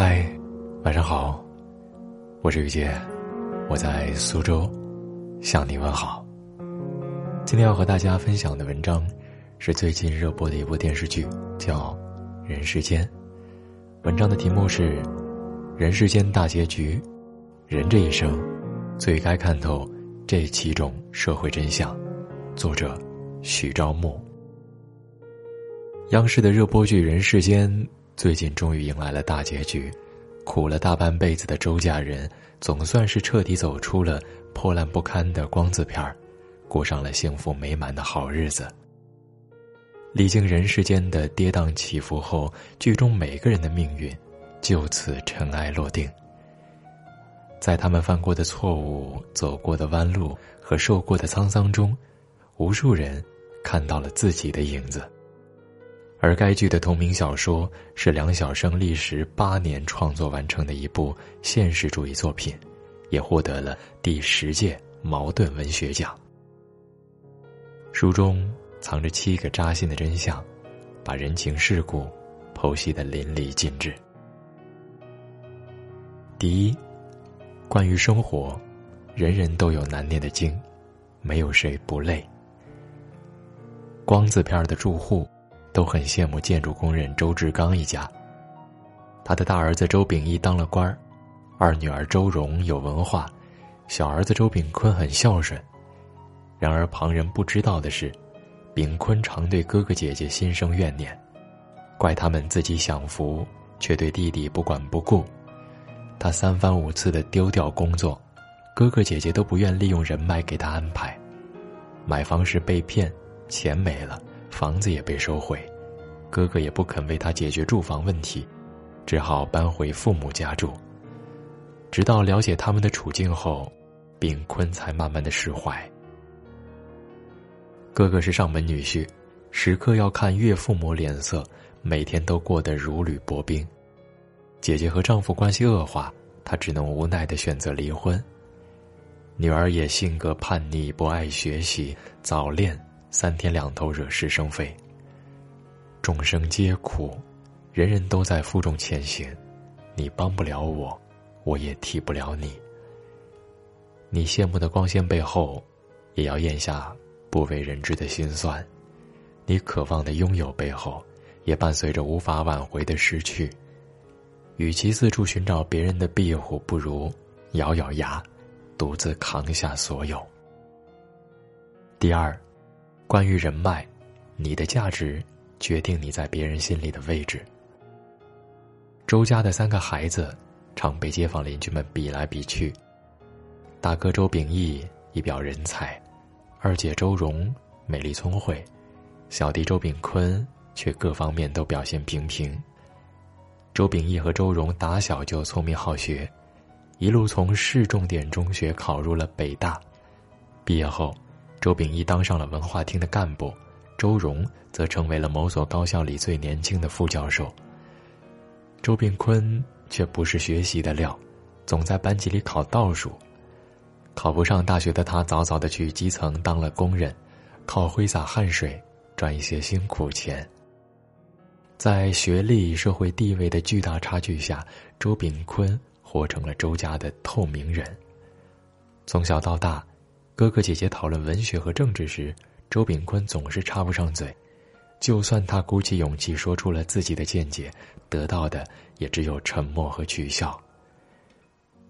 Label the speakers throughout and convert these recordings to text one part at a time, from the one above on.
Speaker 1: 嗨，晚上好，我是雨杰，我在苏州向你问好。今天要和大家分享的文章是最近热播的一部电视剧，叫《人世间》。文章的题目是《人世间大结局》，人这一生最该看透这七种社会真相。作者许昭木。央视的热播剧《人世间》。最近终于迎来了大结局，苦了大半辈子的周家人，总算是彻底走出了破烂不堪的光字片儿，过上了幸福美满的好日子。历经人世间的跌宕起伏后，剧中每个人的命运就此尘埃落定。在他们犯过的错误、走过的弯路和受过的沧桑中，无数人看到了自己的影子。而该剧的同名小说是梁晓声历时八年创作完成的一部现实主义作品，也获得了第十届茅盾文学奖。书中藏着七个扎心的真相，把人情世故剖析的淋漓尽致。第一，关于生活，人人都有难念的经，没有谁不累。光字片的住户。都很羡慕建筑工人周志刚一家。他的大儿子周秉义当了官儿，二女儿周蓉有文化，小儿子周秉坤很孝顺。然而旁人不知道的是，秉坤常对哥哥姐姐心生怨念，怪他们自己享福，却对弟弟不管不顾。他三番五次的丢掉工作，哥哥姐姐都不愿利用人脉给他安排。买房时被骗，钱没了。房子也被收回，哥哥也不肯为他解决住房问题，只好搬回父母家住。直到了解他们的处境后，炳坤才慢慢的释怀。哥哥是上门女婿，时刻要看岳父母脸色，每天都过得如履薄冰。姐姐和丈夫关系恶化，她只能无奈的选择离婚。女儿也性格叛逆，不爱学习，早恋。三天两头惹是生非。众生皆苦，人人都在负重前行，你帮不了我，我也替不了你。你羡慕的光鲜背后，也要咽下不为人知的辛酸；你渴望的拥有背后，也伴随着无法挽回的失去。与其四处寻找别人的庇护，不如咬咬牙，独自扛下所有。第二。关于人脉，你的价值决定你在别人心里的位置。周家的三个孩子常被街坊邻居们比来比去。大哥周秉义一表人才，二姐周蓉美丽聪慧，小弟周秉坤却各方面都表现平平。周秉义和周蓉打小就聪明好学，一路从市重点中学考入了北大，毕业后。周秉义当上了文化厅的干部，周荣则成为了某所高校里最年轻的副教授。周秉坤却不是学习的料，总在班级里考倒数。考不上大学的他，早早的去基层当了工人，靠挥洒汗水赚一些辛苦钱。在学历、社会地位的巨大差距下，周秉坤活成了周家的透明人。从小到大。哥哥姐姐讨论文学和政治时，周炳坤总是插不上嘴。就算他鼓起勇气说出了自己的见解，得到的也只有沉默和取笑。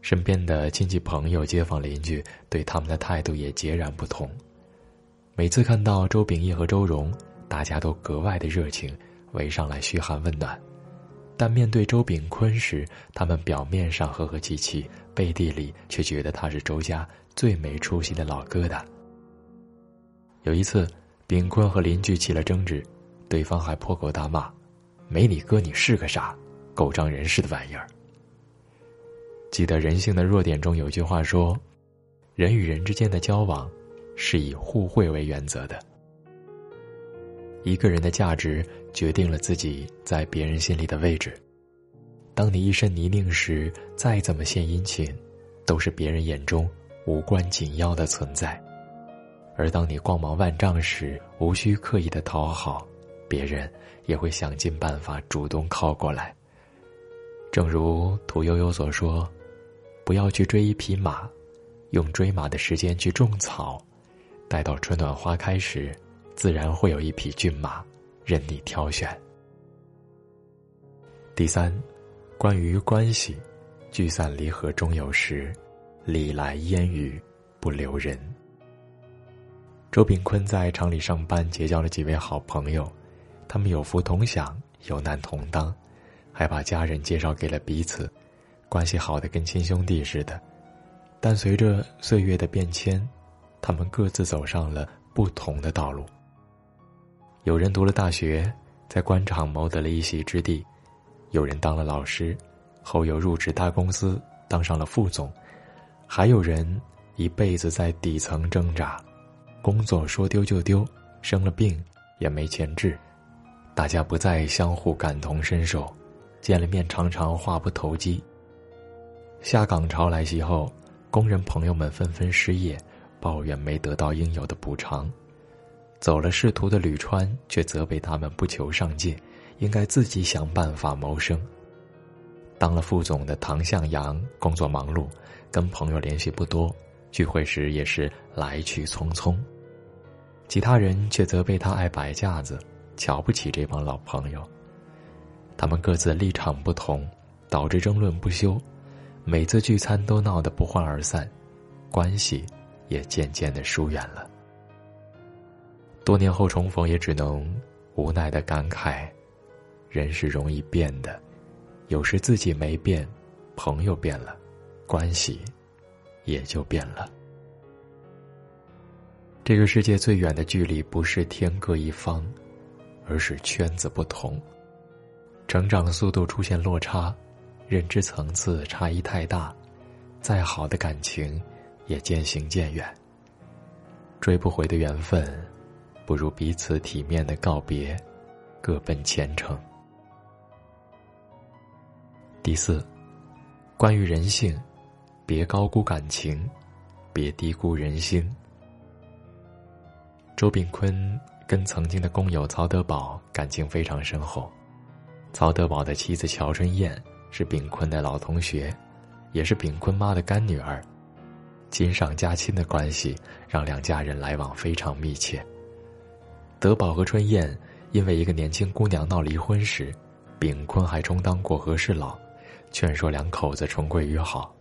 Speaker 1: 身边的亲戚朋友、街坊邻居对他们的态度也截然不同。每次看到周秉义和周荣，大家都格外的热情，围上来嘘寒问暖。但面对周炳坤时，他们表面上和和气气，背地里却觉得他是周家。最没出息的老疙瘩。有一次，炳坤和邻居起了争执，对方还破口大骂：“没你哥，你是个啥？狗仗人势的玩意儿。”记得《人性的弱点》中有句话说：“人与人之间的交往，是以互惠为原则的。一个人的价值决定了自己在别人心里的位置。当你一身泥泞时，再怎么献殷勤，都是别人眼中。”无关紧要的存在，而当你光芒万丈时，无需刻意的讨好，别人也会想尽办法主动靠过来。正如屠呦呦所说：“不要去追一匹马，用追马的时间去种草，待到春暖花开时，自然会有一匹骏马任你挑选。”第三，关于关系，聚散离合终有时，礼来烟雨不留人。周炳坤在厂里上班，结交了几位好朋友，他们有福同享，有难同当。还把家人介绍给了彼此，关系好的跟亲兄弟似的。但随着岁月的变迁，他们各自走上了不同的道路。有人读了大学，在官场谋得了一席之地；有人当了老师，后又入职大公司，当上了副总；还有人一辈子在底层挣扎，工作说丢就丢，生了病也没钱治，大家不再相互感同身受。见了面，常常话不投机。下岗潮来袭后，工人朋友们纷纷失业，抱怨没得到应有的补偿。走了仕途的吕川却责备他们不求上进，应该自己想办法谋生。当了副总的唐向阳工作忙碌，跟朋友联系不多，聚会时也是来去匆匆。其他人却责备他爱摆架子，瞧不起这帮老朋友。他们各自立场不同，导致争论不休，每次聚餐都闹得不欢而散，关系也渐渐的疏远了。多年后重逢，也只能无奈的感慨：人是容易变的，有时自己没变，朋友变了，关系也就变了。这个世界最远的距离，不是天各一方，而是圈子不同。成长速度出现落差，认知层次差异太大，再好的感情也渐行渐远。追不回的缘分，不如彼此体面的告别，各奔前程。第四，关于人性，别高估感情，别低估人心。周炳坤跟曾经的工友曹德宝感情非常深厚。曹德宝的妻子乔春燕是炳坤的老同学，也是炳坤妈的干女儿，亲上加亲的关系让两家人来往非常密切。德宝和春燕因为一个年轻姑娘闹离婚时，炳坤还充当过和事佬，劝说两口子重归于好。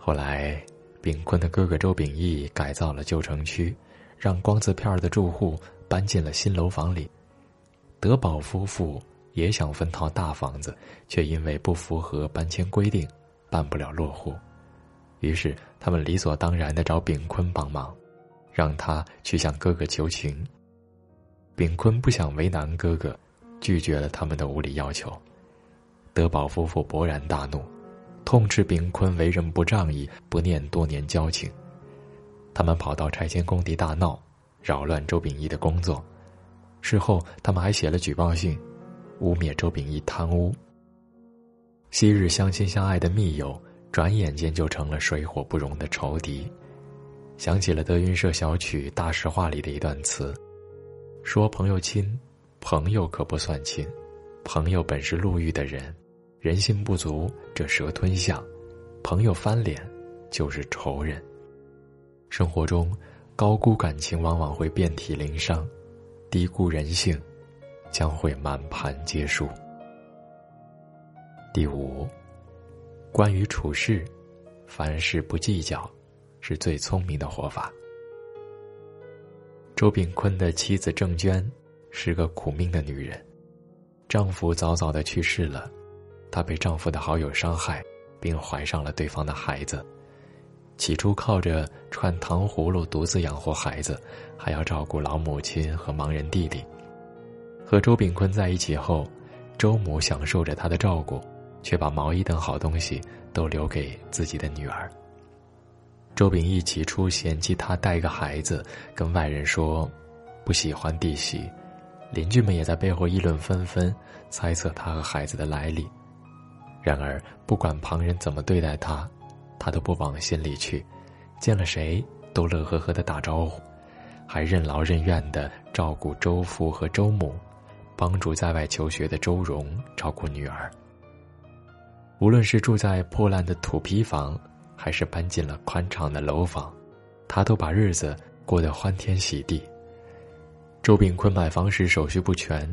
Speaker 1: 后来，炳坤的哥哥周秉义改造了旧城区，让光字片的住户搬进了新楼房里，德宝夫妇。也想分套大房子，却因为不符合搬迁规定，办不了落户。于是他们理所当然的找炳坤帮忙，让他去向哥哥求情。炳坤不想为难哥哥，拒绝了他们的无理要求。德宝夫妇勃然大怒，痛斥炳坤为人不仗义，不念多年交情。他们跑到拆迁工地大闹，扰乱周秉义的工作。事后，他们还写了举报信。污蔑周秉义贪污。昔日相亲相爱的密友，转眼间就成了水火不容的仇敌。想起了德云社小曲《大实话》里的一段词，说：“朋友亲，朋友可不算亲。朋友本是路遇的人，人心不足，这蛇吞象；朋友翻脸，就是仇人。”生活中，高估感情往往会遍体鳞伤，低估人性。将会满盘皆输。第五，关于处事，凡事不计较，是最聪明的活法。周炳坤的妻子郑娟是个苦命的女人，丈夫早早的去世了，她被丈夫的好友伤害，并怀上了对方的孩子。起初靠着串糖葫芦独自养活孩子，还要照顾老母亲和盲人弟弟。和周炳坤在一起后，周母享受着他的照顾，却把毛衣等好东西都留给自己的女儿。周秉义起初嫌弃他带个孩子，跟外人说不喜欢弟媳，邻居们也在背后议论纷纷，猜测他和孩子的来历。然而，不管旁人怎么对待他，他都不往心里去，见了谁都乐呵呵的打招呼，还任劳任怨的照顾周父和周母。帮助在外求学的周荣照顾女儿。无论是住在破烂的土坯房，还是搬进了宽敞的楼房，他都把日子过得欢天喜地。周炳坤买房时手续不全，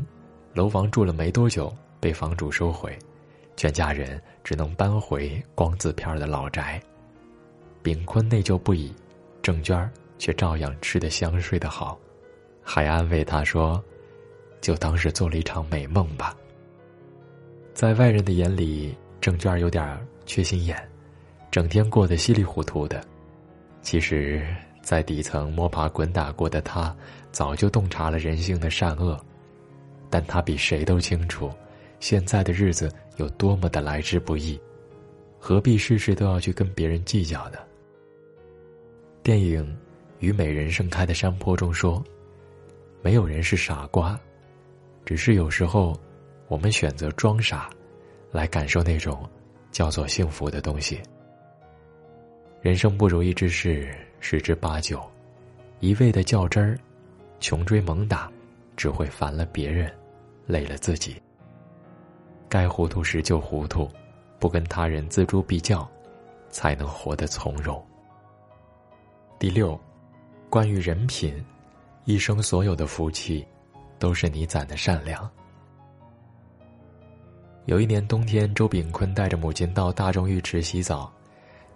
Speaker 1: 楼房住了没多久被房主收回，全家人只能搬回光字片的老宅。炳坤内疚不已，郑娟却照样吃得香睡得好，还安慰他说：“就当是做了一场美梦吧。”在外人的眼里，郑娟有点缺心眼，整天过得稀里糊涂的。其实。在底层摸爬滚打过的他，早就洞察了人性的善恶，但他比谁都清楚，现在的日子有多么的来之不易，何必事事都要去跟别人计较呢？电影《虞美人盛开的山坡》中说：“没有人是傻瓜，只是有时候，我们选择装傻，来感受那种叫做幸福的东西。”人生不如意之事。十之八九，一味的较真儿，穷追猛打，只会烦了别人，累了自己。该糊涂时就糊涂，不跟他人锱铢必较，才能活得从容。第六，关于人品，一生所有的福气，都是你攒的善良。有一年冬天，周炳坤带着母亲到大众浴池洗澡，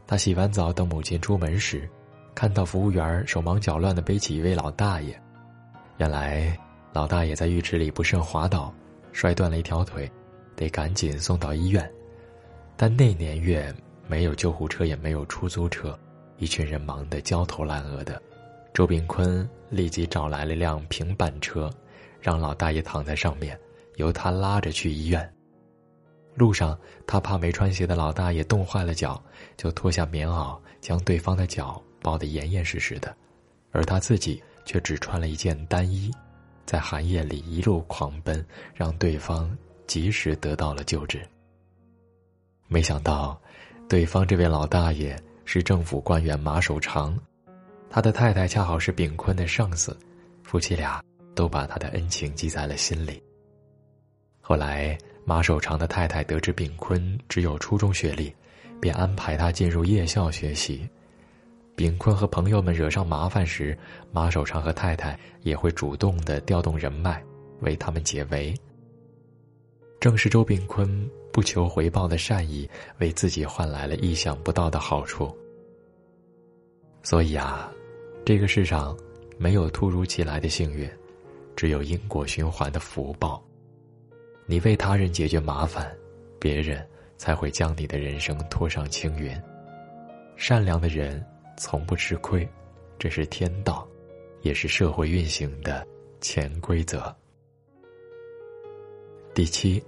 Speaker 1: 他洗完澡等母亲出门时。看到服务员手忙脚乱的背起一位老大爷，原来老大爷在浴池里不慎滑倒，摔断了一条腿，得赶紧送到医院。但那年月没有救护车，也没有出租车，一群人忙得焦头烂额的。周炳坤立即找来了辆平板车，让老大爷躺在上面，由他拉着去医院。路上，他怕没穿鞋的老大爷冻坏了脚，就脱下棉袄将对方的脚。包得严严实实的，而他自己却只穿了一件单衣，在寒夜里一路狂奔，让对方及时得到了救治。没想到，对方这位老大爷是政府官员马守常，他的太太恰好是炳坤的上司，夫妻俩都把他的恩情记在了心里。后来，马守常的太太得知炳坤只有初中学历，便安排他进入夜校学习。炳坤和朋友们惹上麻烦时，马守常和太太也会主动的调动人脉，为他们解围。正是周炳坤不求回报的善意，为自己换来了意想不到的好处。所以啊，这个世上没有突如其来的幸运，只有因果循环的福报。你为他人解决麻烦，别人才会将你的人生拖上青云。善良的人。从不吃亏，这是天道，也是社会运行的潜规则。第七，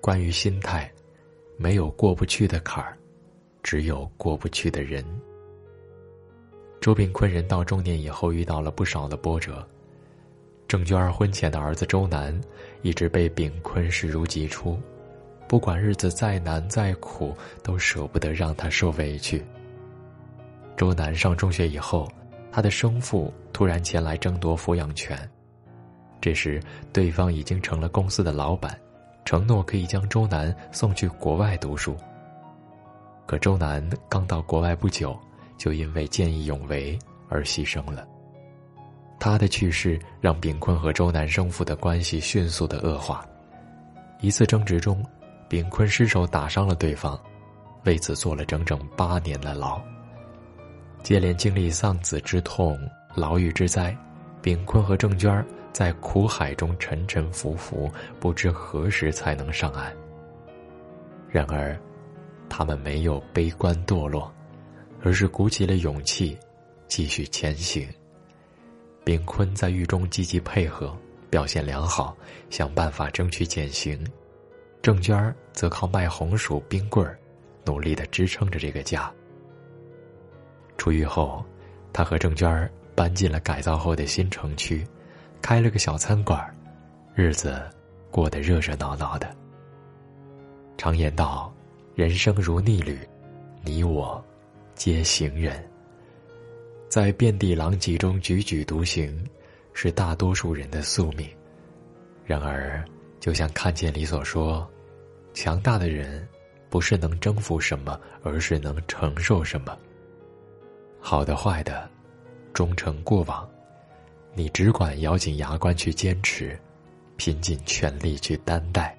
Speaker 1: 关于心态，没有过不去的坎儿，只有过不去的人。周炳坤人到中年以后，遇到了不少的波折。郑娟儿婚前的儿子周南，一直被炳坤视如己出，不管日子再难再苦，都舍不得让他受委屈。周南上中学以后，他的生父突然前来争夺抚养权。这时，对方已经成了公司的老板，承诺可以将周南送去国外读书。可周南刚到国外不久，就因为见义勇为而牺牲了。他的去世让炳坤和周南生父的关系迅速的恶化。一次争执中，炳坤失手打伤了对方，为此坐了整整八年的牢。接连经历丧子之痛、牢狱之灾，炳坤和郑娟儿在苦海中沉沉浮浮，不知何时才能上岸。然而，他们没有悲观堕落，而是鼓起了勇气，继续前行。炳坤在狱中积极配合，表现良好，想办法争取减刑；郑娟儿则靠卖红薯、冰棍儿，努力的支撑着这个家。出狱后，他和郑娟儿搬进了改造后的新城区，开了个小餐馆，日子过得热热闹闹的。常言道：“人生如逆旅，你我皆行人。”在遍地狼藉中踽踽独行，是大多数人的宿命。然而，就像看见里所说：“强大的人，不是能征服什么，而是能承受什么。好的、坏的，终成过往，你只管咬紧牙关去坚持，拼尽全力去担待。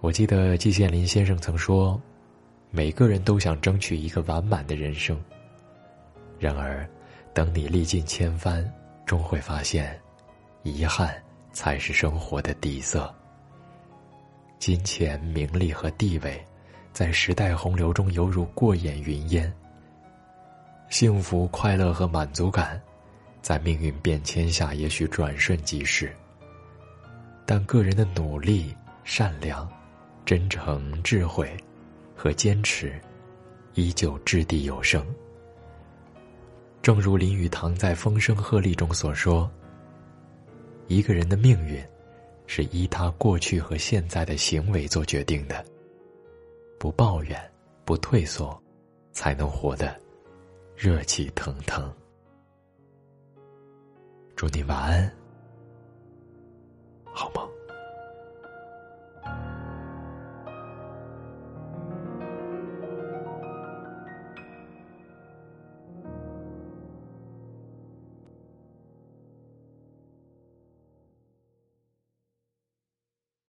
Speaker 1: 我记得季羡林先生曾说：“每个人都想争取一个完满的人生。然而，等你历尽千帆，终会发现，遗憾才是生活的底色。金钱、名利和地位，在时代洪流中犹如过眼云烟。幸福、快乐和满足感，在命运变迁下也许转瞬即逝。但个人的努力、善良。”真诚、智慧和坚持，依旧掷地有声。正如林语堂在《风声鹤唳》中所说：“一个人的命运，是依他过去和现在的行为做决定的。不抱怨，不退缩，才能活得热气腾腾。”祝你晚安。好梦。